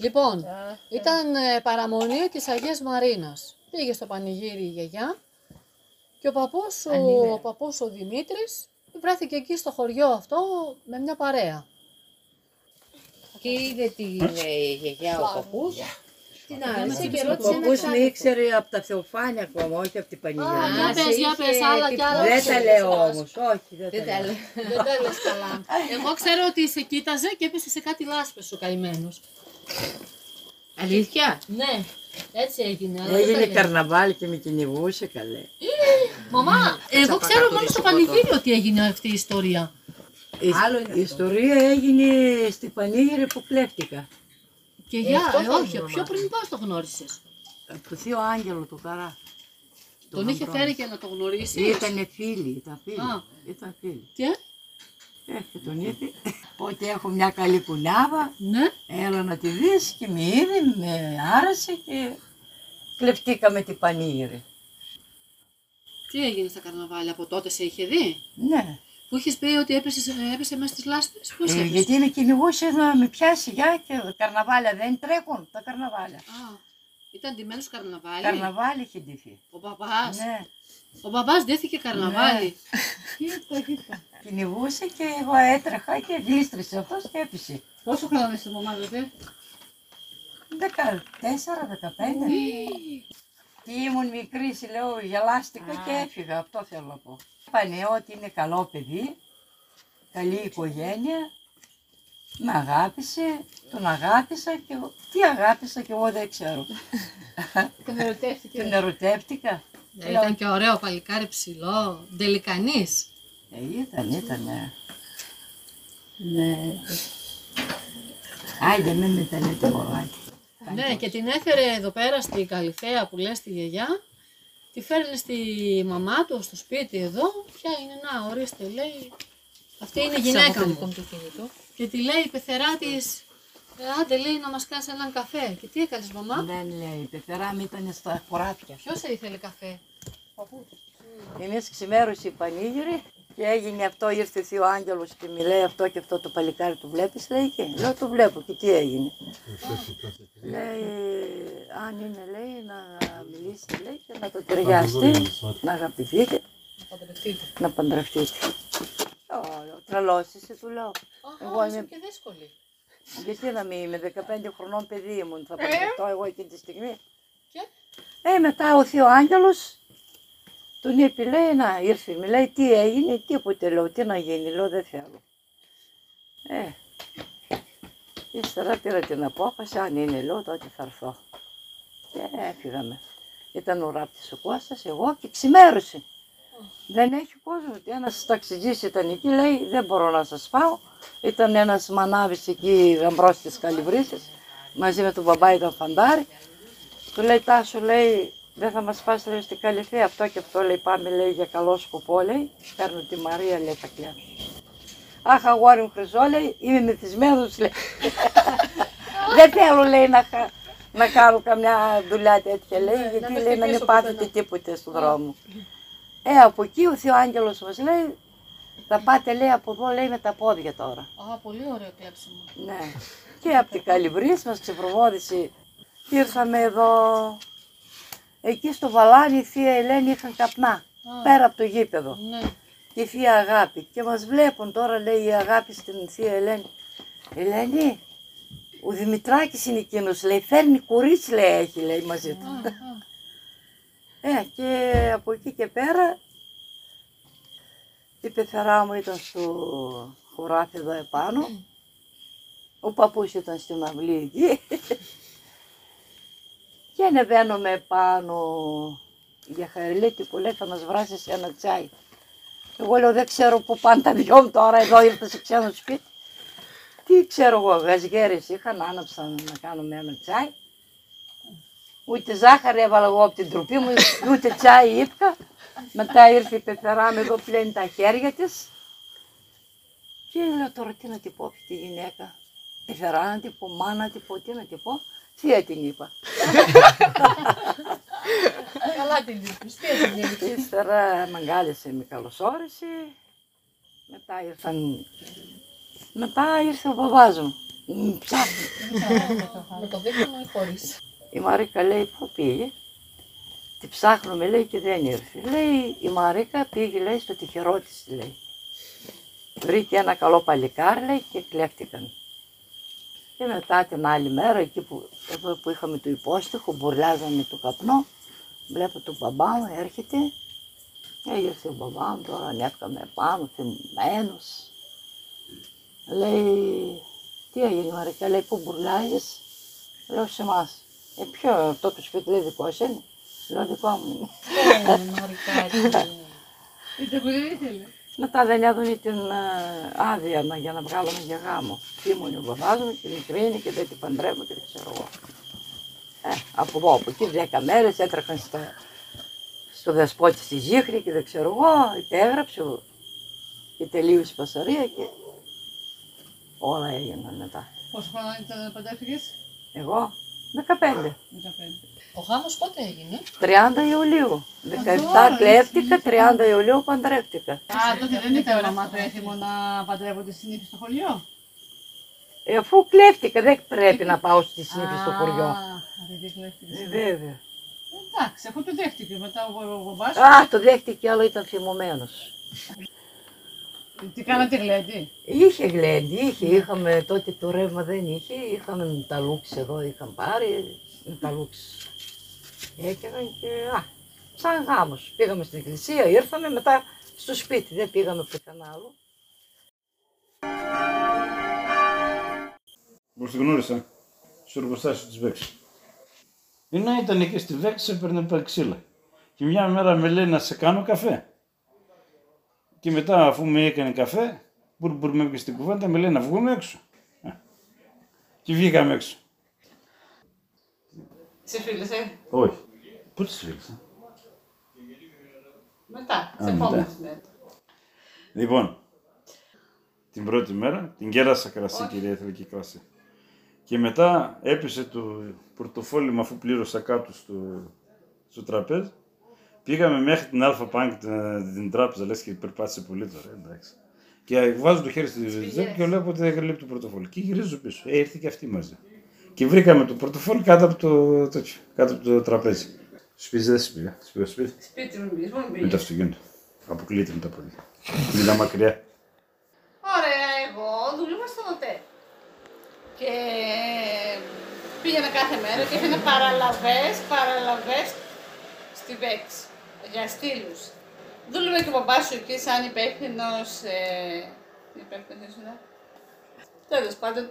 Λοιπόν, ήταν ε, παραμονή της Αγίας Μαρίνας. Πήγε στο πανηγύρι η γιαγιά και ο παππούς, ο, ο παππούς ο Δημήτρης βρέθηκε εκεί στο χωριό αυτό με μια παρέα. Και είδε την ε, γιαγιά ο παππούς. Την άρεσε και Ο ρώτησε ένα παππούς με κάτω. ήξερε από τα θεοφάνια ακόμα, όχι από την Α, πανηγυρία. για σε πες, για είχε πες, άλλα κι άλλα. Δεν τα ξέρεις. λέω όμως, όχι δεν Δεν τα τα λέω. λέω. Δεν τα λες καλά. Εγώ ξέρω ότι σε κοίταζε και έπεσε σε κάτι λάσπες ο καημένος. Αλήθεια; Ναι, έτσι έγινε. αλλά δεν τα Έγινε λέω. καρναβάλι και με κυνηγούσε καλέ. Μαμά, εγώ ξέρω μόνο στο πανηγύρι ότι έγινε αυτή η ιστορία. Η, Άλλο είναι η ιστορία έγινε στη πανήγυρη που κλέφτηκα. Και για, αυτό ε, θα όχι, μου πιο πριν πώς το γνώρισες. Από το θείο Άγγελο του Καρά. Τον είχε φέρει και να το γνωρίσει. Ήταν φίλοι, ήταν φίλοι. Α. Ήταν φίλοι. Και, Ε, και τον είπε ότι έχω μια καλή κουνάβα, ναι, έλα να τη δεις και με είδε, με άρεσε και κλεφτήκαμε την πανήγυρη. τι έγινε στα καρναβάλια, από τότε σε είχε δει; Ναι, Που είχες πει ότι έπεσε, έπεσε μέσα στις λάσπες. Πώς ε, έπεσε; γιατί με κυνηγούσε να με πιάσει για και τα καρναβάλια δεν τρέχουν, τα καρναβάλια. Α, ήταν ντυμένος καρναβάλι; Καρναβάλι είχε ντυθεί. Ο παπάς; Ναι. Ο παπάς ντύθηκε καρναβάλι; Κυνηγούσε και εγώ έτρεχα και γλίστρισε αυτός και έπεισε. Πόσο χρόνο είσαι μαμά τότε; 14-15. Και ήμουν μικρή, σε λέω, γελάστηκα και έφυγα. Αυτό θέλω να πω. Είπανε ότι είναι καλό παιδί, καλή οικογένεια. Με αγάπησε, τον αγάπησα και εγώ- τι αγάπησα και εγώ δεν ξέρω. Τον ερωτεύτηκε. Τον ερωτεύτηκα. Ε, Ήταν και ωραίο παλικάρι ψηλό, ντελικανής. Ε, ήταν, ήταν. ναι. Ναι. Άιντε, μην με τα λέτε μωράκι. Ναι, και την έφερε εδώ πέρα στη Καλυθέα που λες τη γιαγιά. Τη φέρνει στη μαμά του στο σπίτι εδώ. Ποια είναι, να, ορίστε, λέει. Αυτή είναι η γυναίκα μου. Και τη λέει η πεθερά της, άντε λέει να μας κάνεις έναν καφέ. Και τι έκανες μαμά, Δεν λέει, η πεθερά μου ήταν στα χωράφια. ποιος σε ήθελε καφέ; Εμείς ξημέρωσε η πανήγυρη και έγινε αυτό, ήρθε ο Θείο Άγγελος και μου λέει αυτό και αυτό το παλικάρι του βλέπεις, λέει και λέω το βλέπω και τι έγινε. λέει, αν είναι λέει να μιλήσετε λέει και να το ταιριάσετε, να αγαπηθείτε, να παντρευτείτε. Ω, τρελός είσαι, του λέω. Εγώ είσαι είμαι, και δύσκολη. γιατί να μην είμαι, 15 χρονών παιδί ήμουν, θα παντρευτώ εγώ εκείνη τη στιγμή. Και, Ε, μετά ο Θείο Άγγελος τον είπε, λέει, να ήρθε, μου λέει, τι έγινε, τίποτε, λέω, τι να γίνει, λέω, δεν θέλω. Ε, ύστερα πήρα την απόφαση, αν είναι, λέω, τότε θα έρθω. Και έφυγαμε. Ήταν ο ράπτης ο Κώστας, εγώ και ξημέρωσε. Δεν έχει κόσμο, ότι ένας ταξιτζής ήταν εκεί, λέει, δεν μπορώ να σας πάω. Ήταν ένας μανάβης εκεί, γαμπρός της Καλυβρίσης, μαζί με τον μπαμπά ήταν φαντάρι. Του λέει Τάσο, λέει, δεν θα μας πας λέει, στην Καλυφή, αυτό και αυτό λέει, πάμε λέει για καλό σκοπό, λέει, παίρνω τη Μαρία, λέει, θα κλέψω. Αχ, αγόρι μου χρυσό, λέει, είμαι μεθυσμένος, λέει. δεν θέλω, λέει, να, χα- να κάνω καμιά δουλειά τέτοια, λέει, γιατί λέει να μην πάθετε τίποτε στον δρόμο. Ε, από εκεί ο Θεός Άγγελος μας λέει, θα πάτε, λέει, από εδώ, λέει, με τα πόδια τώρα. α, πολύ ωραίο κλέψιμο. Ναι. Και από την Καλυβρής μας ξεπροβόδησε. Ήρθαμε εδώ. Εκεί στο Βαλάνι η Θεία Ελένη είχαν καπνά. Πέρα από το γήπεδο. Ναι. Και η Θεία Αγάπη. Και μας βλέπουν τώρα λέει η Αγάπη στην Θεία Ελένη. Ελένη, ο Δημητράκης είναι εκείνος, λέει, φέρνει κορίτσι, λέει, έχει, λέει, μαζί του. Ε, και από εκεί και πέρα η πεθερά μου ήταν στο χωράφι εδώ επάνω. Ο παππούς ήταν στην αυλή εκεί. Και ανεβαίνουμε επάνω για χαριλίτη που λέει θα μας βράσεις ένα τσάι. Εγώ λέω δεν ξέρω που πάνε τα δυο μου τώρα εδώ ήρθα σε ξένο σπίτι. Τι ξέρω εγώ, γαζιέρες είχαν, άναψαν να κάνουμε ένα τσάι. Ούτε ζάχαρη έβαλα εγώ από την τροπή μου, ούτε τσάι ήπια. Μετά ήρθε η πεθερά μου εδώ πλένει τα χέρια της. Και λέω τώρα τι να την πω αυτή τη γυναίκα. Πεθερά να την πω, μάνα να την πω, τι να την πω. Θεία την είπα. Καλά την είπες, τι έγινε. Και ύστερα με αγκάλιασε, με καλωσόρισε. Μετά ήρθαν... Μετά ήρθε ο μπαμπάς μου. Μ, Ψάχνει. Με το δίπλωμα ή χωρίς; Η Μαρίκα λέει πού πήγε; Τη ψάχνουμε λέει και δεν ήρθε. Λέει η Μαρίκα πήγε λέει στο τυχερό της λέει. Βρήκε ένα καλό παλικάρι λέει και κλέφτηκαν. Και μετά την άλλη μέρα εκεί που, εδώ που είχαμε το υπόστοιχο μπουρλάζαμε το καπνό. Βλέπω τον μπαμπά μου έρχεται. Έγιωσε ο μπαμπά μου τώρα ανέβηκαμε πάνω θυμμένος. Λέει τι έγινε η Μαρίκα λέει πού μπουρλάζεις. Λέω σε εμάς. Ε, ποιο, αυτό το σπίτι λέει δικό σου είναι; Λέω δικό μου είναι. Ε, μωρικάκι. Είτε που δεν ήθελε. Μετά δεν έδωνε την ε, άδεια να, για να βγάλουμε για γάμο. Ήμουν ο μπαμπάς μου και μικρή είναι και δεν την παντρεύω και δεν ξέρω εγώ. Ε, από εδώ, από εκεί, δέκα μέρες έτρεχαν στα, στο δεσπότη στη Ζήχρη και δεν ξέρω εγώ, υπέγραψε ο- και τελείωσε η πασαρία και όλα έγιναν μετά. Πόσο χρόνο ήταν παντρεύτηκες; Εγώ, 15. 15. Ο γάμος πότε έγινε; 30 Ιουλίου. 17 τώρα, κλέφτηκα, 30 Ιουλίου παντρεύτηκα. Α, τότε δεν ήταν μαμά το έθιμο να παντρεύονται συνήθως στο χωριό; Ε, αφού κλέφτηκα, δεν πρέπει να πάω στη συνήθεια στο χωριό. Α, δεν κλέφτηκες. Ε, βέβαια. Εντάξει, αφού το δέχτηκε μετά ο ο μπαμπάς σου. Α, το δέχτηκε, άλλο ήταν θυμωμένος. Τι κάνατε γλέντι; Είχε γλέντι, είχε, είχαμε τότε το ρεύμα δεν είχε, είχαμε τα λούξ εδώ, είχαν πάρει, τα λούξ έκαναν και α, σαν γάμος. Πήγαμε στην εκκλησία, ήρθαμε μετά στο σπίτι, δεν πήγαμε πουθενά άλλο. Πώς τη γνώρισα, στο εργοστάσιο της Βέξης. Η να ήταν εκεί στη Βέξης, έπαιρνε πα- ξύλα. Και μια μέρα με λέει να σε κάνω καφέ. Και μετά αφού με έκανε καφέ, μπουρ μπουρ με έπιασε στην κουβέντα, με λέει να βγούμε έξω. Ε. Και βγήκαμε έξω. Σε φίλησε; Όχι. Πού τις φίλησα. Μετά, Α, σε μετά. επόμενες μέρες. Λοιπόν, την πρώτη μέρα την κέρασα κρασί, κυρία ήθελε και κρασί. Και μετά έπεσε το πορτοφόλι μου αφού πλήρωσα κάτω στο, στο τραπέζι. Πήγαμε μέχρι την Αλφα Bank την, την τράπεζα, λες και περπάτησε πολύ τώρα, εντάξει. Και βάζω το χέρι στη τσέπη και βλέπω ότι δεν καλύπτει το πορτοφόλι. Και γυρίζω πίσω. Ε, ήρθε και αυτή μαζί. Και βρήκαμε το πορτοφόλι κάτω από το, τέτοιο, κάτω από το τραπέζι. Σπίτι δεν σπίτι. Σπίτι, σπίτι. Σπίτι μου πήγες, μόνο Με το πήγες. αυτοκίνητο. Αποκλείεται με τα πόδια. Μιλά μακριά. Ωραία, εγώ δούλευα στο ΟΤΕ. Και πήγαινα κάθε μέρα και είχαν παραλαβές, παραλαβές στη ΒΕΞ για στήλους. Δούλευε και ο μπαμπάς σου εκεί σαν υπεύθυνος, ε, υπεύθυνος ήσουν. Τέλος πάντων,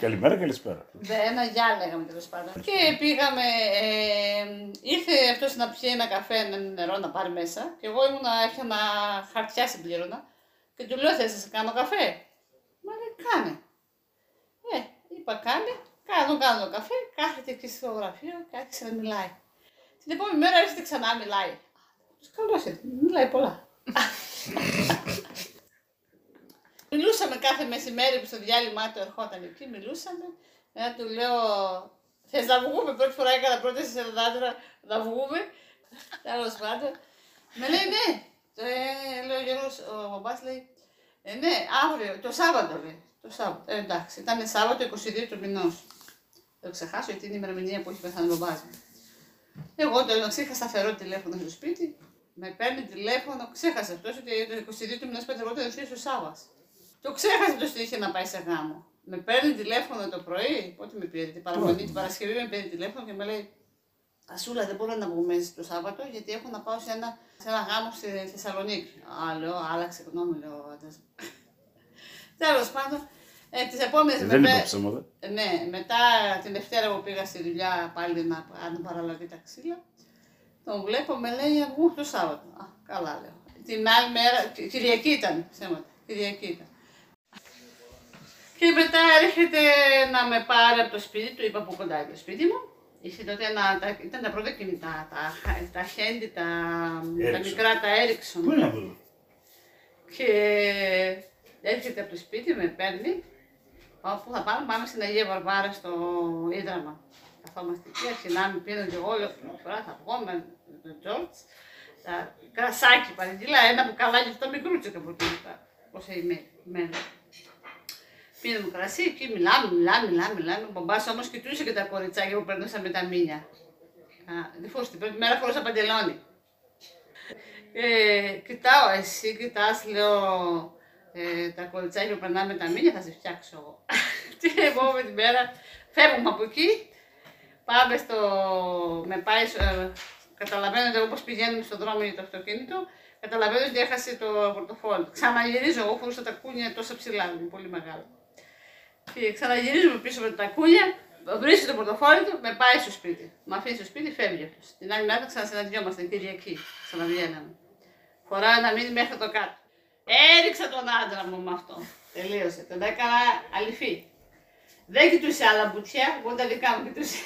Καλημέρα, καλησπέρα. Δε, ένα γεια λέγαμε τέλος πάντων. Και πήγαμε, ε, ήρθε αυτός να πιει ένα καφέ, ένα νερό να πάρει μέσα. Και εγώ ήμουνα, έφτιανα χαρτιά συμπλήρωνα. Και του λέω: Θες να σε κάνω καφέ; Μα λέει: Κάνε. Ε, είπα: Κάνε. Κάνω, κάνω καφέ. Κάθεται εκεί στο γραφείο και άρχισε να μιλάει. Την επόμενη μέρα έρχεται ξανά μιλάει. Καλώς ήρθες. Μιλάει πολλά. Μιλούσαμε κάθε μεσημέρι που στο διάλειμμα του ερχόταν εκεί, μιλούσαμε. Μετά του λέω, θες να βγούμε, πρώτη φορά έκανα πρόταση σε έναν άντρα να βγούμε. Τέλος πάντων. Με λέει ναι. Ε, λέω ο Γιώργος, ο μπαμπάς λέει, ε, ναι, αύριο, το Σάββατο λέει. Το Σάββατο. Ε, εντάξει, ήταν Σάββατο 22 του μηνός. Δεν το ξεχάσω γιατί είναι η ημερομηνία που έχει πεθάνει ο μπαμπάς μου. Εγώ το είχα σταθερό τηλέφωνο στο σπίτι. Με παίρνει τηλέφωνο, ξέχασε αυτό ότι το 22 του μηνός παντρευόταν ο θείο ο Σάβα. Το ξέχασε το είχε να πάει σε γάμο. Με παίρνει τηλέφωνο το πρωί, πότε με πήρε, την παραμονή, την Παρασκευή με παίρνει τηλέφωνο και με λέει Ασούλα, δεν μπορώ να βγούμε το Σάββατο γιατί έχω να πάω σε ένα, σε ένα γάμο στη Θεσσαλονίκη. Α, λέω, άλλαξε γνώμη, λέω ο άντρας. Τέλος πάντων, ε, τις επόμενες Ε, δεν είπα ψέματα. ναι, μετά την Δευτέρα που πήγα στη δουλειά πάλι να κάνω παραλαβή τα ξύλα, τον βλέπω, με λέει εγώ το Σάββατο. Α, καλά λέω. Την άλλη μέρα, Κυ- Κυριακή ήταν, ψέματα, Κυριακή ήταν. Και μετά έρχεται να με πάρει από το σπίτι του, είπα που κοντά είναι το σπίτι μου. Είχε τότε ένα, τα, ήταν τα πρώτα κινητά, τα, τα χέντι, τα, τα Ericsson. μικρά, τα Ericsson. Πού είναι αυτό. Και έρχεται από το σπίτι, με παίρνει. Πάω, Πού θα πάμε, πάμε στην Αγία Βαρβάρα στο Ίδραμα. Καθόμαστε εκεί, αρχινάμε, πίνω και εγώ, λέω, «Πρώτη φορά θα βγω με τον Τζόρτς. Τα κρασάκι παραγγείλα, ένα μπουκαλάκι αυτό μικρούτσικο από εκεί, πόσα ημέρα. Πίνουμε κρασί, εκεί μιλάμε, μιλάμε, μιλάμε, μιλάμε. Ο μπαμπάς όμως κοιτούσε και τα κοριτσάκια που περνούσαν με τα μήνια. Α, δεν φορούσε την πρώτη μέρα φορούσα παντελόνι. Ε, κοιτάω, εσύ κοιτάς, λέω, ε, τα κοριτσάκια που περνάνε με τα μήνια, θα σε φτιάξω εγώ. Τι επόμενη την μέρα, φεύγουμε από εκεί, πάμε στο, με πάει, ε, καταλαβαίνω ότι όπως πηγαίνουμε στον δρόμο για το αυτοκίνητο, καταλαβαίνω ότι έχασε το πορτοφόλι. Ξαναγυρίζω, εγώ φορούσα τα κούνια τόσο ψηλά, είναι πολύ μεγάλο. Και ξαναγυρίζουμε πίσω με τα κούνια, βρίσκει το πορτοφόλι του, με πάει στο σπίτι. Με αφήνει στο σπίτι, φεύγει αυτό. Την άλλη μέρα ξανασυναντιόμαστε, Κυριακή. Ξαναβγαίναμε. Φοράω ένα μήνυμα μέχρι το κάτω. Έριξα τον άντρα μου με αυτό. Τελείωσε. Τον έκανα αληφή. Δεν κοιτούσε άλλα μπουτιά, μόνο τα δικά μου κοιτούσε.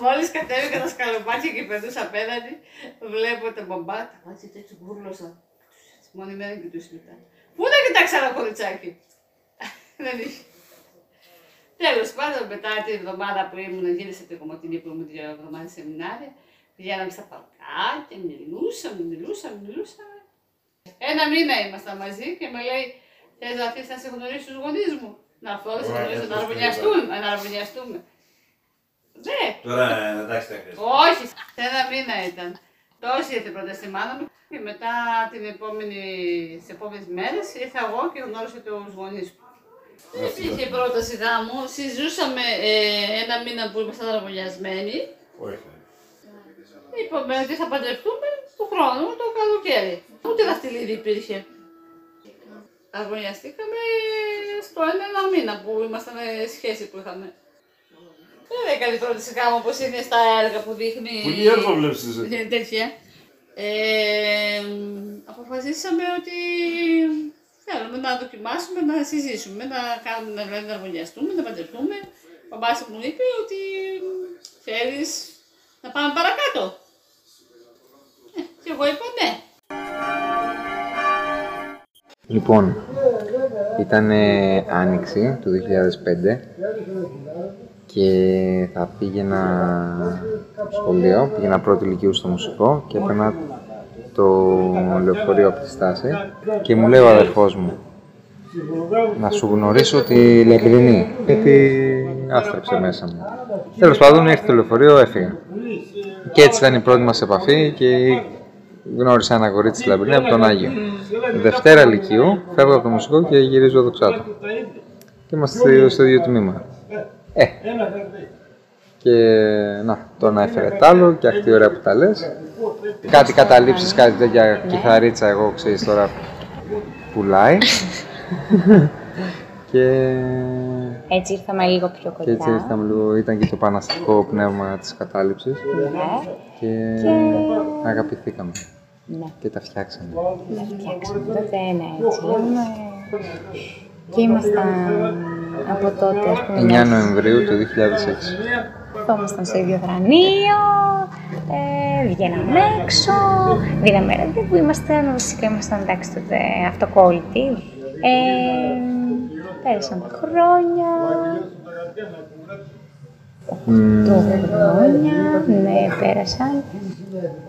Μόλις κατέβηκα τα σκαλοπάτια και περνούσα απέναντι, βλέπω τον μπαμπά, τα μάτια του έτσι γούρλωσα. Μόνη μέρα κοιτούσε μετά. Πού να κοιτάξει ένα κοριτσάκι; Δεν είχε. Τέλος πάντων, μετά την εβδομάδα που ήμουν, γύρισα την κομμωτινή που ήμουν δύο εβδομάδε σεμινάρια, πηγαίναμε στα παλκάκια, μιλούσαμε, μιλούσαμε, μιλούσαμε. Ένα μήνα ήμασταν μαζί και με λέει: Θες να αφήσει να σε γνωρίσει του γονείς μου; Να έρθω να σε γνωρίσω, να αρμονιαστούμε. Να αρμονιαστούμε. Ναι. Τώρα εντάξει τα Όχι, σε ένα μήνα ήταν. Τόση ήρθε πρώτα στη μάνα μου και μετά την επόμενη, τις επόμενες μέρες ήρθα εγώ και γνώρισα τους γονείς μου. Δεν υπήρχε πρόταση γάμου. Συζούσαμε ε, ένα μήνα που ήμασταν αραβωνιασμένοι. Όχι. Είπαμε ότι θα παντρευτούμε του χρόνου το καλοκαίρι. Ούτε δαχτυλίδι υπήρχε. Αρμονιαστήκαμε στο ένα, ένα μήνα που ήμασταν ε, σχέση που είχαμε. Δεν έκανε πρόταση γάμου όπως είναι στα έργα που δείχνει. Πολύ έργο βλέπεις εσύ. Είναι τέτοια. Ε, αποφασίσαμε ότι θέλουμε να δοκιμάσουμε, να συζήσουμε, να κάνουμε, να, δηλαδή, να αρμονιαστούμε, να παντρευτούμε. Ο μπαμπάς μου είπε ότι θέλεις να πάμε παρακάτω. Ε, και εγώ είπα ναι. Λοιπόν, ήταν άνοιξη του 2005 και θα πήγαινα σχολείο, πήγαινα πρώτη ηλικίου στο μουσικό και έπαιρνα το λεωφορείο από τη στάση και μου λέει ο αδερφός μου να σου γνωρίσω τη Λεμπρινή γιατί άστρεψε μέσα μου. Τέλος πάντων ήρθε το λεωφορείο, έφυγα. Και έτσι ήταν η πρώτη μας επαφή και γνώρισα ένα κορίτσι στη Λαμπρινή από τον Άγιο. Δευτέρα Λυκείου, φεύγω από το μουσικό και γυρίζω δοξάτο. Και είμαστε στο ίδιο τμήμα. Ε, και να, το ένα έφερε τ' άλλο και αυτή ωραία που τα λες. Κάτι καταλήψεις, κάτι τέτοια κιθαρίτσα, εγώ ξέρεις τώρα πουλάει. και... Έτσι ήρθαμε λίγο πιο κοντά. Και έτσι ήρθαμε λίγο, ήταν και το παναστικό πνεύμα της κατάληψης. Ναι. Και, Και- αγαπηθήκαμε. Ναι, Και τα φτιάξαμε. να φτιάξουμε. Τότε ναι, έτσι λέμε. Και ήμασταν από τότε, ας πούμε, 9 μέσα. Νοεμβρίου του 2006. Καθόμασταν στο ίδιο δρανείο, ε, βγαίναμε έξω, δίναμε ραντεβού, ήμασταν, βασικά ήμασταν εντάξει τότε αυτοκόλλητοι. Ε, πέρασαν τα χρόνια, Μμμ, το χρόνια, ναι, πέρασαν.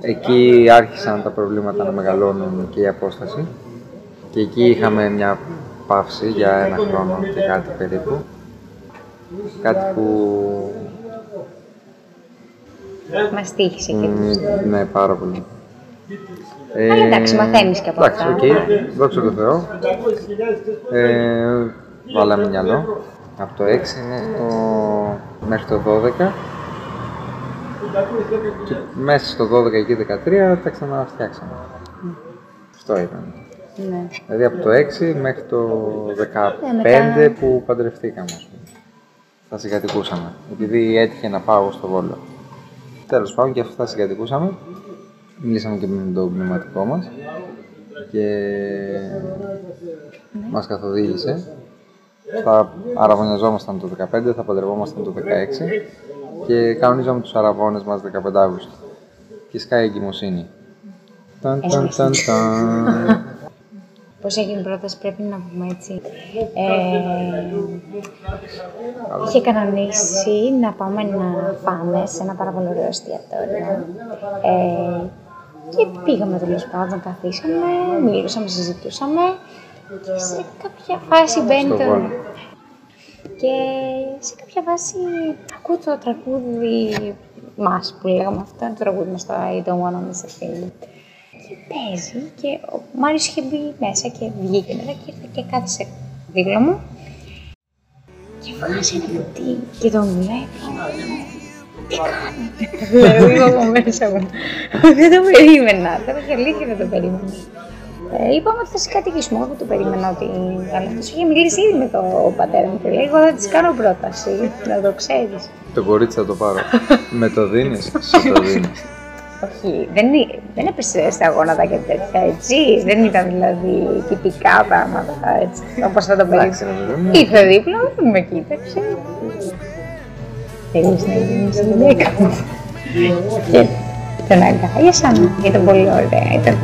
Εκεί άρχισαν τα προβλήματα να μεγαλώνουν και η απόσταση. Και εκεί είχαμε μια παύση για ένα χρόνο και κάτι περίπου. Κάτι που Μας τύχησε και μ, ναι, πάρα πολύ. Αλλά εντάξει, μαθαίνεις και από εντάξει, αυτά. οκ, δόξα τω Θεώ. Ε, βάλαμε μυαλό. Από το 6 μέχρι το, μέχρι το 12. Και μέσα στο 12 εκεί 13 τα ξαναφτιάξαμε. Αυτό ήταν. Ναι. Δηλαδή από το 6 μέχρι το 15 Ναι, μετά- που παντρευτήκαμε. ας πούμε. Τα συγκατοικούσαμε. Επειδή έτυχε να πάω στο Βόλο. Τέλος πάντων και αυτά συγκατοικούσαμε. Μιλήσαμε και με τον πνευματικό μας και μας καθοδήγησε. Θα αραβωνιαζόμασταν το 15, θα παντρευόμασταν το 16 και κανονίζαμε τους αραβώνες μας 15 Αύγουστο. Και σκάει η εγκυμοσύνη. Ταν, ταν, ταν, ταν. Πώς έγινε η πρόταση, πρέπει να πούμε έτσι. Ε, είχε κανονίσει να πάμε να φάμε σε ένα πάρα πολύ ωραίο εστιατόριο. Ε, και πήγαμε τέλος πάντων, καθίσαμε, μιλούσαμε, συζητούσαμε. Και σε κάποια φάση μπαίνει Στο το... Βόλο. Και σε κάποια φάση ακούω το τραγούδι μας που λέγαμε αυτό, το τραγούδι μας το I don't wanna miss a thing. Και παίζει και ο Μάριος είχε μπει μέσα και βγήκε μετά και ήρθε και κάθισε δίπλα μου και βγάζει ένα κουτί και τον βλέπει. Τι κάνετε, λέω εγώ από μέσα μου. Δεν το περίμενα, τώρα και αλήθεια δεν το περίμενα. Ε, είπαμε ότι θα συγκατοικήσουμε. Εγώ δεν το περίμενα ότι. Αλλά αυτός είχε μιλήσει ήδη με τον πατέρα μου και λέει: Εγώ θα της κάνω πρόταση. Να το ξέρεις. Το κορίτσι θα το πάρω. Με το δίνεις, σου το δίνεις. Όχι, δεν, εί- δεν έπεσε στα γόνατα και τέτοια έτσι. Δεν ήταν δηλαδή τυπικά πράγματα έτσι. Όπως θα το Εντάξει, περίμενα. ρε παιδί μου. Ήρθε δίπλα μου, με κοίταξε. Θέλεις να γίνεις η γυναίκα μου. Και τον αγκάλιασα, ήταν πολύ ωραία. Ήταν,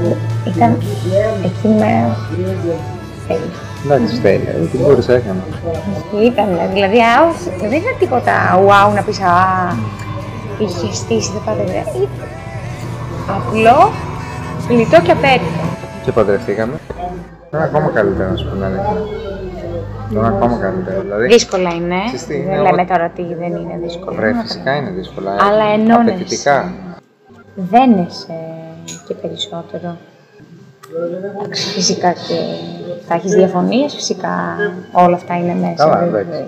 ήταν εκεί με θέλει. Εντάξει, φταίει. ε, Τι μπορείς έκανε. Ήταν, δηλαδή, α, δεν ήταν τίποτα wow να πεις, α, είχε στήσει, δεν πάτε, ήταν απλό, λιτό και απέριπτο. Και παντρευτήκαμε. Τώρα ακόμα καλύτερα να σου πω την αλήθεια. Τώρα ακόμα καλύτερα. Δηλαδή, Δύσκολα είναι, Ξέρεις τι, είναι δεν λέμε ό,τι- τώρα ότι δεν είναι δύσκολο. βρε, φυσικά είναι δύσκολα. Αλλά ενώνεσαι. Απαιτητικά. Δένεσαι και περισσότερο. Εντάξει, Φυσικά και θα έχεις διαφωνίες, φυσικά όλα αυτά είναι μέσα. Καλά, δεν- εντάξει.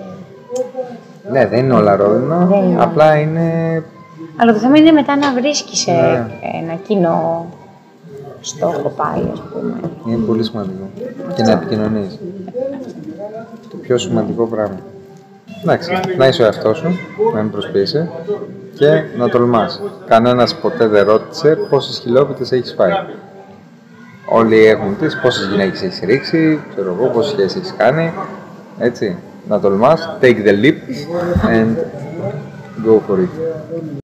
Ναι, δεν είναι όλα ρόδινα. Δεν είναι. Απλά είναι. Αλλά το θέμα είναι μετά να βρίσκεις ε, Ναι. ένα κοινό στόχο πάλι, ας πούμε. Είναι πολύ σημαντικό. Και να επικοινωνείς. Το πιο σημαντικό πράγμα. Εντάξει, να είσαι ο εαυτός σου, να μην προσποιείσαι και να τολμάς. Κανένας ποτέ δεν ρώτησε πόσες χιλόπιτες έχεις φάει. Όλοι έχουν τις πόσες γυναίκες έχεις ρίξει, ξέρω εγώ, πόσες σχέσεις έχεις κάνει. Έτσι, να τολμάς, take the leap and go for it.